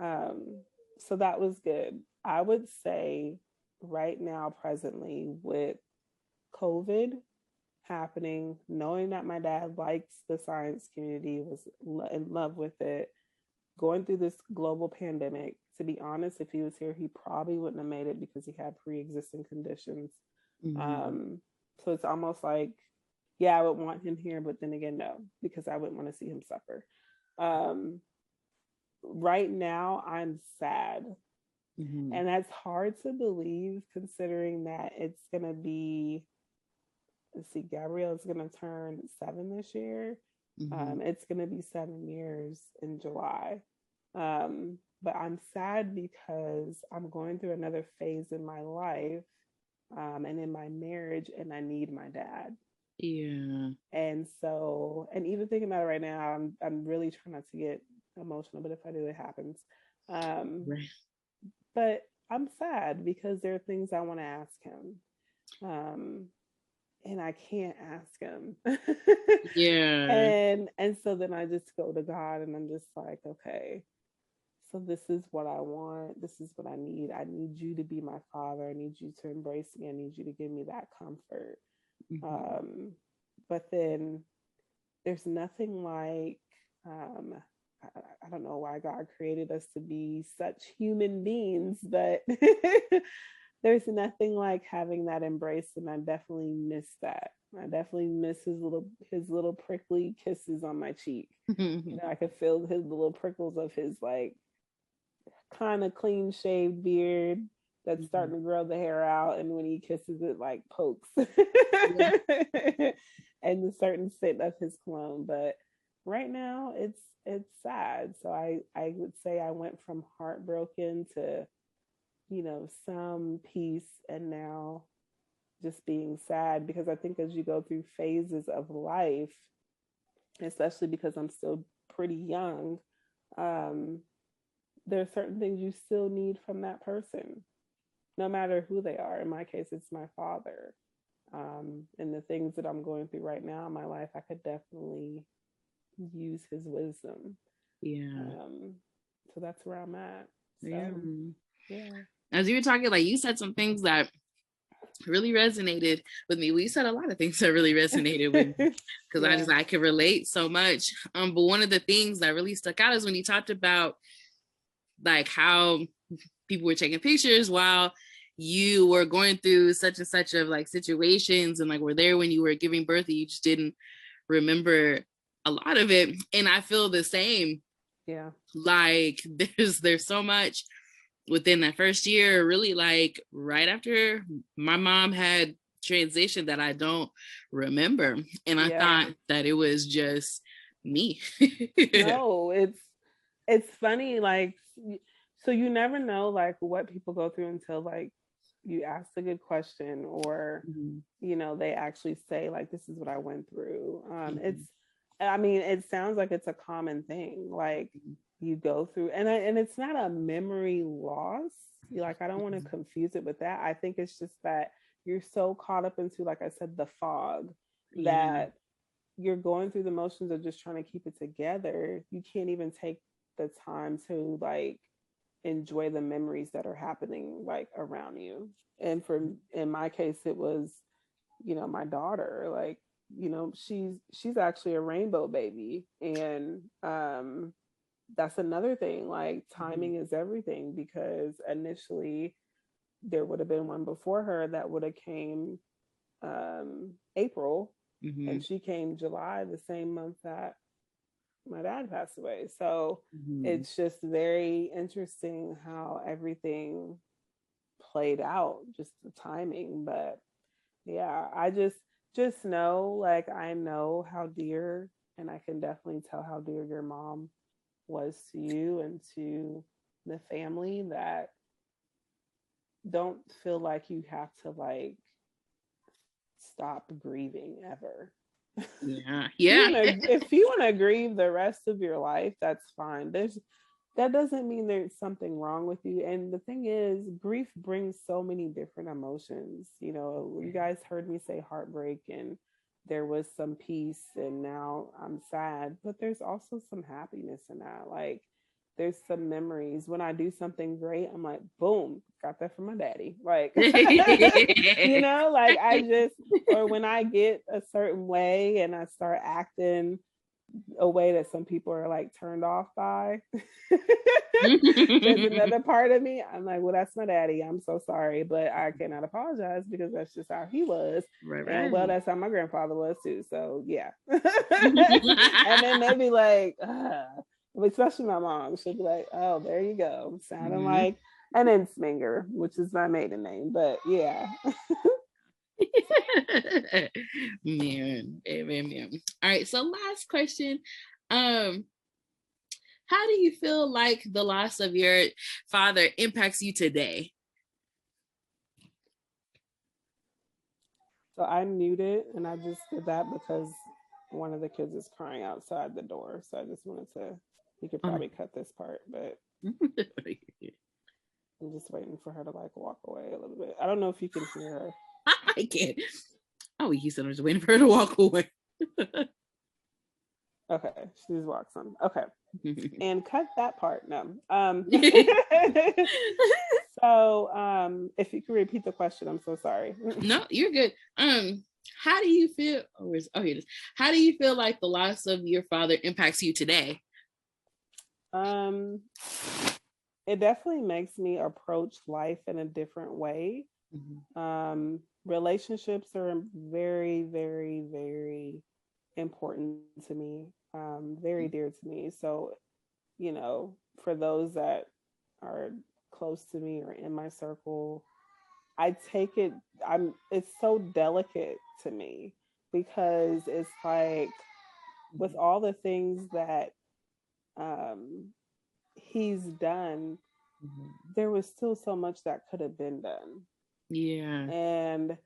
Um, so that was good. I would say right now, presently, with COVID happening, knowing that my dad likes the science community, was in love with it, going through this global pandemic. To be honest, if he was here, he probably wouldn't have made it because he had pre existing conditions. Mm-hmm. Um, so it's almost like, yeah, I would want him here, but then again, no, because I wouldn't want to see him suffer. Um, right now, I'm sad. Mm-hmm. And that's hard to believe considering that it's going to be, let's see, Gabrielle is going to turn seven this year. Mm-hmm. Um, it's going to be seven years in July. Um, but I'm sad because I'm going through another phase in my life um, and in my marriage, and I need my dad. Yeah. And so, and even thinking about it right now, I'm I'm really trying not to get emotional, but if I do, it happens. Um, right. But I'm sad because there are things I want to ask him. Um, and I can't ask him. yeah. And and so then I just go to God and I'm just like, okay, so this is what I want. This is what I need. I need you to be my father. I need you to embrace me. I need you to give me that comfort. Mm-hmm. Um, but then there's nothing like um, I, I, don't know why God created us to be such human beings, but there's nothing like having that embrace, and I definitely miss that. I definitely miss his little his little prickly kisses on my cheek. you know, I could feel his little prickles of his like kind of clean shaved beard that's mm-hmm. starting to grow the hair out and when he kisses it like pokes yeah. and the certain scent of his cologne but right now it's it's sad so i i would say i went from heartbroken to you know some peace and now just being sad because i think as you go through phases of life especially because i'm still pretty young um there are certain things you still need from that person no matter who they are. In my case, it's my father. Um, and the things that I'm going through right now in my life, I could definitely use his wisdom. Yeah. Um, so that's where I'm at. So, yeah. Yeah. As you were talking, like you said some things that really resonated with me. We said a lot of things that really resonated with me because yeah. I just I could relate so much. Um, but one of the things that really stuck out is when you talked about like how people were taking pictures while you were going through such and such of like situations and like were there when you were giving birth and you just didn't remember a lot of it and i feel the same yeah like there's there's so much within that first year really like right after my mom had transitioned that i don't remember and i yeah. thought that it was just me no it's it's funny like so you never know like what people go through until like you ask a good question or mm-hmm. you know they actually say like this is what i went through um mm-hmm. it's i mean it sounds like it's a common thing like mm-hmm. You go through and I, and it's not a memory loss like i don't want to mm-hmm. confuse it with that. I think it's just that you're so caught up into like i said the fog that you're going through the motions of just trying to keep it together. You can't even take the time to like enjoy the memories that are happening like around you. And for in my case it was you know my daughter like you know she's she's actually a rainbow baby. And um that's another thing like mm-hmm. timing is everything because initially there would have been one before her that would have came um april mm-hmm. and she came july the same month that my dad passed away. So mm-hmm. it's just very interesting how everything played out, just the timing. But yeah, I just just know like I know how dear and I can definitely tell how dear your mom was to you and to the family that don't feel like you have to like stop grieving ever. Yeah. yeah if you want to grieve the rest of your life that's fine. There's that doesn't mean there's something wrong with you. And the thing is grief brings so many different emotions. You know you guys heard me say heartbreak and there was some peace and now i'm sad but there's also some happiness in that like there's some memories when I do something great. I'm like, boom, got that from my daddy. Like, you know, like I just, or when I get a certain way and I start acting a way that some people are like turned off by. There's another part of me. I'm like, well, that's my daddy. I'm so sorry, but I cannot apologize because that's just how he was. Right, right. And well, that's how my grandfather was too. So yeah. and then maybe like, uh, especially my mom. She'll be like, "Oh, there you go," sounding mm-hmm. like an Insminger, which is my maiden name. But yeah. man, man, man. All right. So last question. Um, how do you feel like the loss of your father impacts you today? So I muted and I just did that because one of the kids is crying outside the door. So I just wanted to you could probably um, cut this part, but I'm just waiting for her to like walk away a little bit. I don't know if you can hear her. I can't. Oh, he said was waiting for her to walk away. okay, she's walked some. Okay, and cut that part. No. Um. so, um, if you could repeat the question, I'm so sorry. no, you're good. Um, how do you feel? Oh, oh, here it is. How do you feel like the loss of your father impacts you today? Um, it definitely makes me approach life in a different way. Mm-hmm. Um, relationships are very, very, very important to me. Um, very mm-hmm. dear to me. So, you know, for those that are close to me or in my circle, I take it, I'm, it's so delicate to me because it's like with mm-hmm. all the things that um, he's done, mm-hmm. there was still so much that could have been done. Yeah. And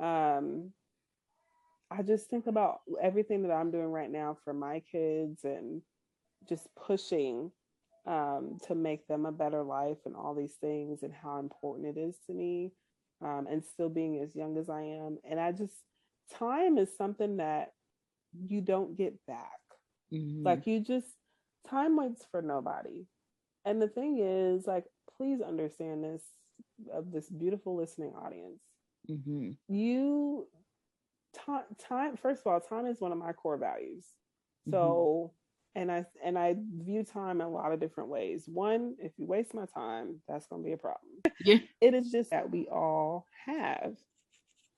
um, I just think about everything that I'm doing right now for my kids and just pushing um, to make them a better life and all these things and how important it is to me um, and still being as young as I am. And I just, time is something that you don't get back. Mm-hmm. Like you just, time waits for nobody. And the thing is, like, please understand this of this beautiful listening audience. Mm-hmm. You, time, time, first of all, time is one of my core values. So, mm-hmm. and I and I view time in a lot of different ways. One, if you waste my time, that's going to be a problem. Yeah. It is just that we all have.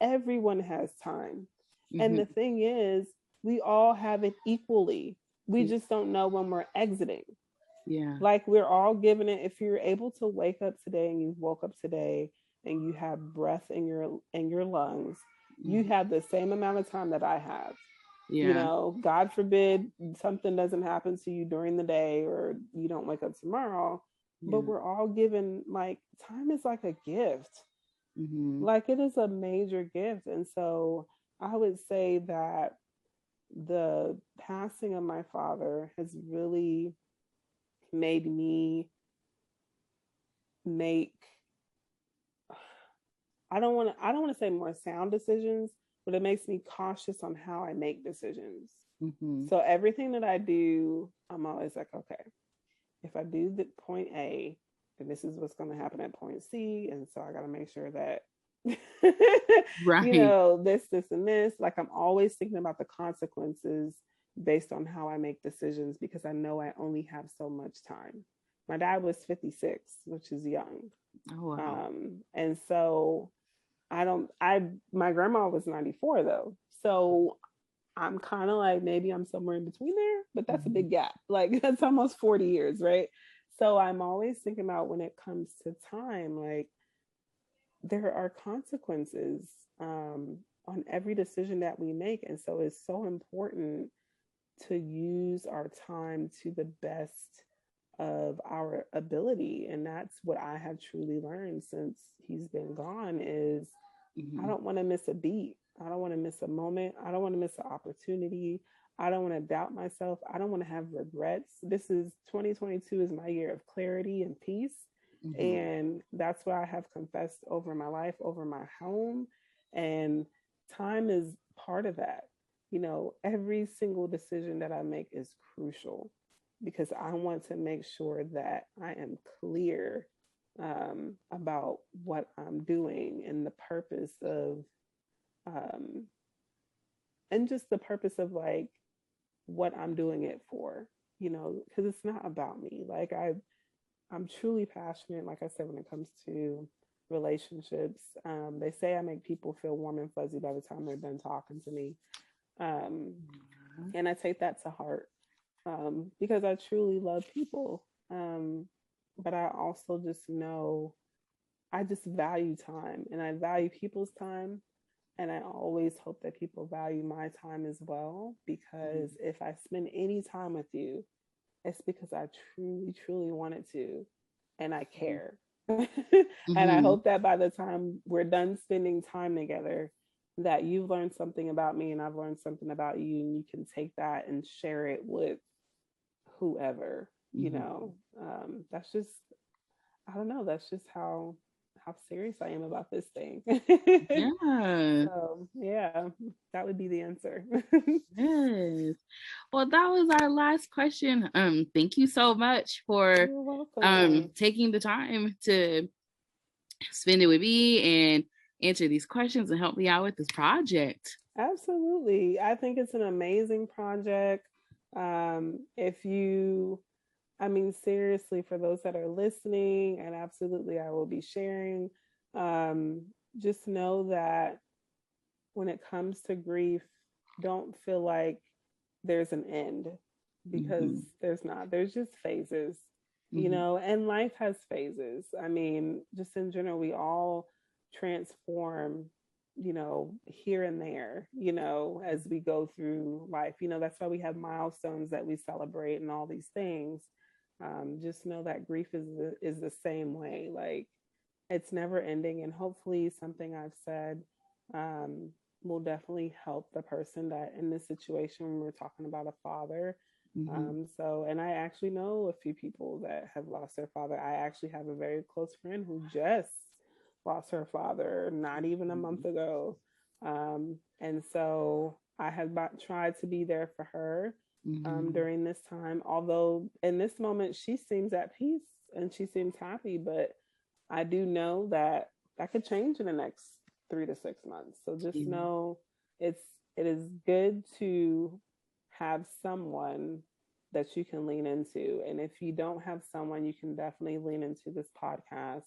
Everyone has time. Mm-hmm. And the mm-hmm. thing is, we all have it equally. We mm-hmm. just don't know when we're exiting. Yeah. Like we're all given it. If you're able to wake up today and you woke up today and you have breath in your in your lungs, mm-hmm. you have the same amount of time that I have. Yeah. You know, God forbid something doesn't happen to you during the day or you don't wake up tomorrow. Yeah. But we're all given like time is like a gift. Mm-hmm. Like it is a major gift. And so I would say that the passing of my father has really made me make I don't want to I don't want to say more sound decisions, but it makes me cautious on how I make decisions. Mm-hmm. So everything that I do, I'm always like, okay, if I do the point A, then this is what's going to happen at point C, and so I got to make sure that right. you know this, this, and this. Like I'm always thinking about the consequences based on how I make decisions because I know I only have so much time. My dad was 56, which is young. Oh, wow. Um, and so I don't, I, my grandma was 94 though. So I'm kind of like, maybe I'm somewhere in between there, but that's mm-hmm. a big gap. Like that's almost 40 years, right? So I'm always thinking about when it comes to time, like there are consequences um, on every decision that we make. And so it's so important to use our time to the best of our ability. And that's what i have truly learned since he's been gone is mm-hmm. i don't want to miss a beat. I don't want to miss a moment. I don't want to miss an opportunity. I don't want to doubt myself. I don't want to have regrets. This is 2022 is my year of clarity and peace. Mm-hmm. and that's what i have confessed over my life over my home. And time is part of that you know, every single decision that I make is crucial because I want to make sure that I am clear um, about what I'm doing and the purpose of, um, and just the purpose of like what I'm doing it for, you know, because it's not about me. Like I, I'm truly passionate, like I said, when it comes to relationships. Um, they say I make people feel warm and fuzzy by the time they're done talking to me. Um, mm-hmm. And I take that to heart um, because I truly love people. Um, but I also just know I just value time and I value people's time. And I always hope that people value my time as well because mm-hmm. if I spend any time with you, it's because I truly, truly wanted to and I mm-hmm. care. mm-hmm. And I hope that by the time we're done spending time together, that you've learned something about me and I've learned something about you, and you can take that and share it with whoever, you mm-hmm. know. Um, that's just, I don't know, that's just how how serious I am about this thing. yeah. So, yeah, that would be the answer. yes. Well, that was our last question. Um, thank you so much for um taking the time to spend it with me and answer these questions and help me out with this project. Absolutely. I think it's an amazing project. Um, if you, I mean, seriously, for those that are listening, and absolutely, I will be sharing, um, just know that when it comes to grief, don't feel like there's an end because mm-hmm. there's not, there's just phases. mm-hmm. you know, and life has phases. I mean, just in general, we all transform you know, here and there, you know, as we go through life. You know, that's why we have milestones that we celebrate and all these things. Um, just know that grief is the, is the same way. Like it's never ending, and hopefully, something I've said um, will definitely help the person that in this situation when we're talking about a father. Mm-hmm. Um, so, and I actually know a few people that have lost their father. I actually have a very close friend who just lost her father not even a month mm-hmm. ago. Um, and so I have tried to be there for her um, mm-hmm. during this time. Although in this moment, she seems at peace and she seems happy, but I do know that that could change in the next three to six months. So just mm-hmm. know it's it is good to have someone that you can lean into. And if you don't have someone, you can definitely lean into this podcast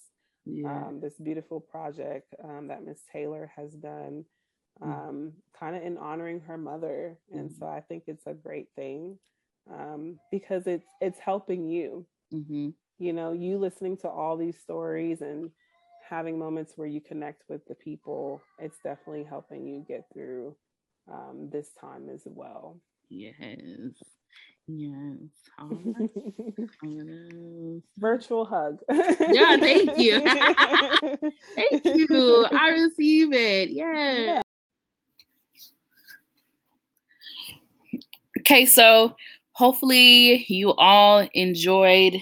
yeah. um, this beautiful project um, that Miss Taylor has done, mm. um, kind of in honoring her mother. Mm-hmm. And so I think it's a great thing um, because it's it's helping you. Mm-hmm. You know, you listening to all these stories and having moments where you connect with the people. It's definitely helping you get through um, this time as well. Yes. Yes. Virtual hug. yeah, thank you. thank you. I receive it. Yeah. Okay, so hopefully you all enjoyed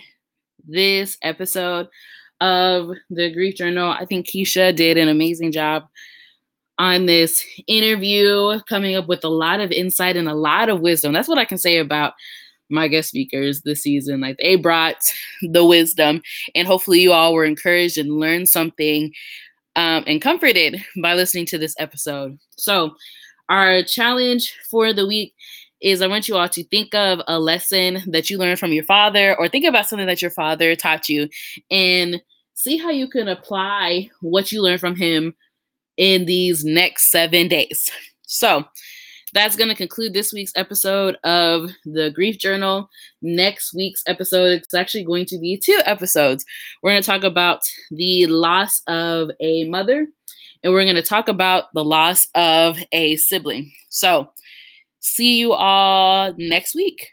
this episode of the Grief Journal. I think Keisha did an amazing job on this interview, coming up with a lot of insight and a lot of wisdom. That's what I can say about my guest speakers this season. Like they brought the wisdom, and hopefully, you all were encouraged and learned something um, and comforted by listening to this episode. So, our challenge for the week is I want you all to think of a lesson that you learned from your father, or think about something that your father taught you, and see how you can apply what you learned from him in these next seven days. So, that's going to conclude this week's episode of the Grief Journal. Next week's episode, it's actually going to be two episodes. We're going to talk about the loss of a mother, and we're going to talk about the loss of a sibling. So, see you all next week.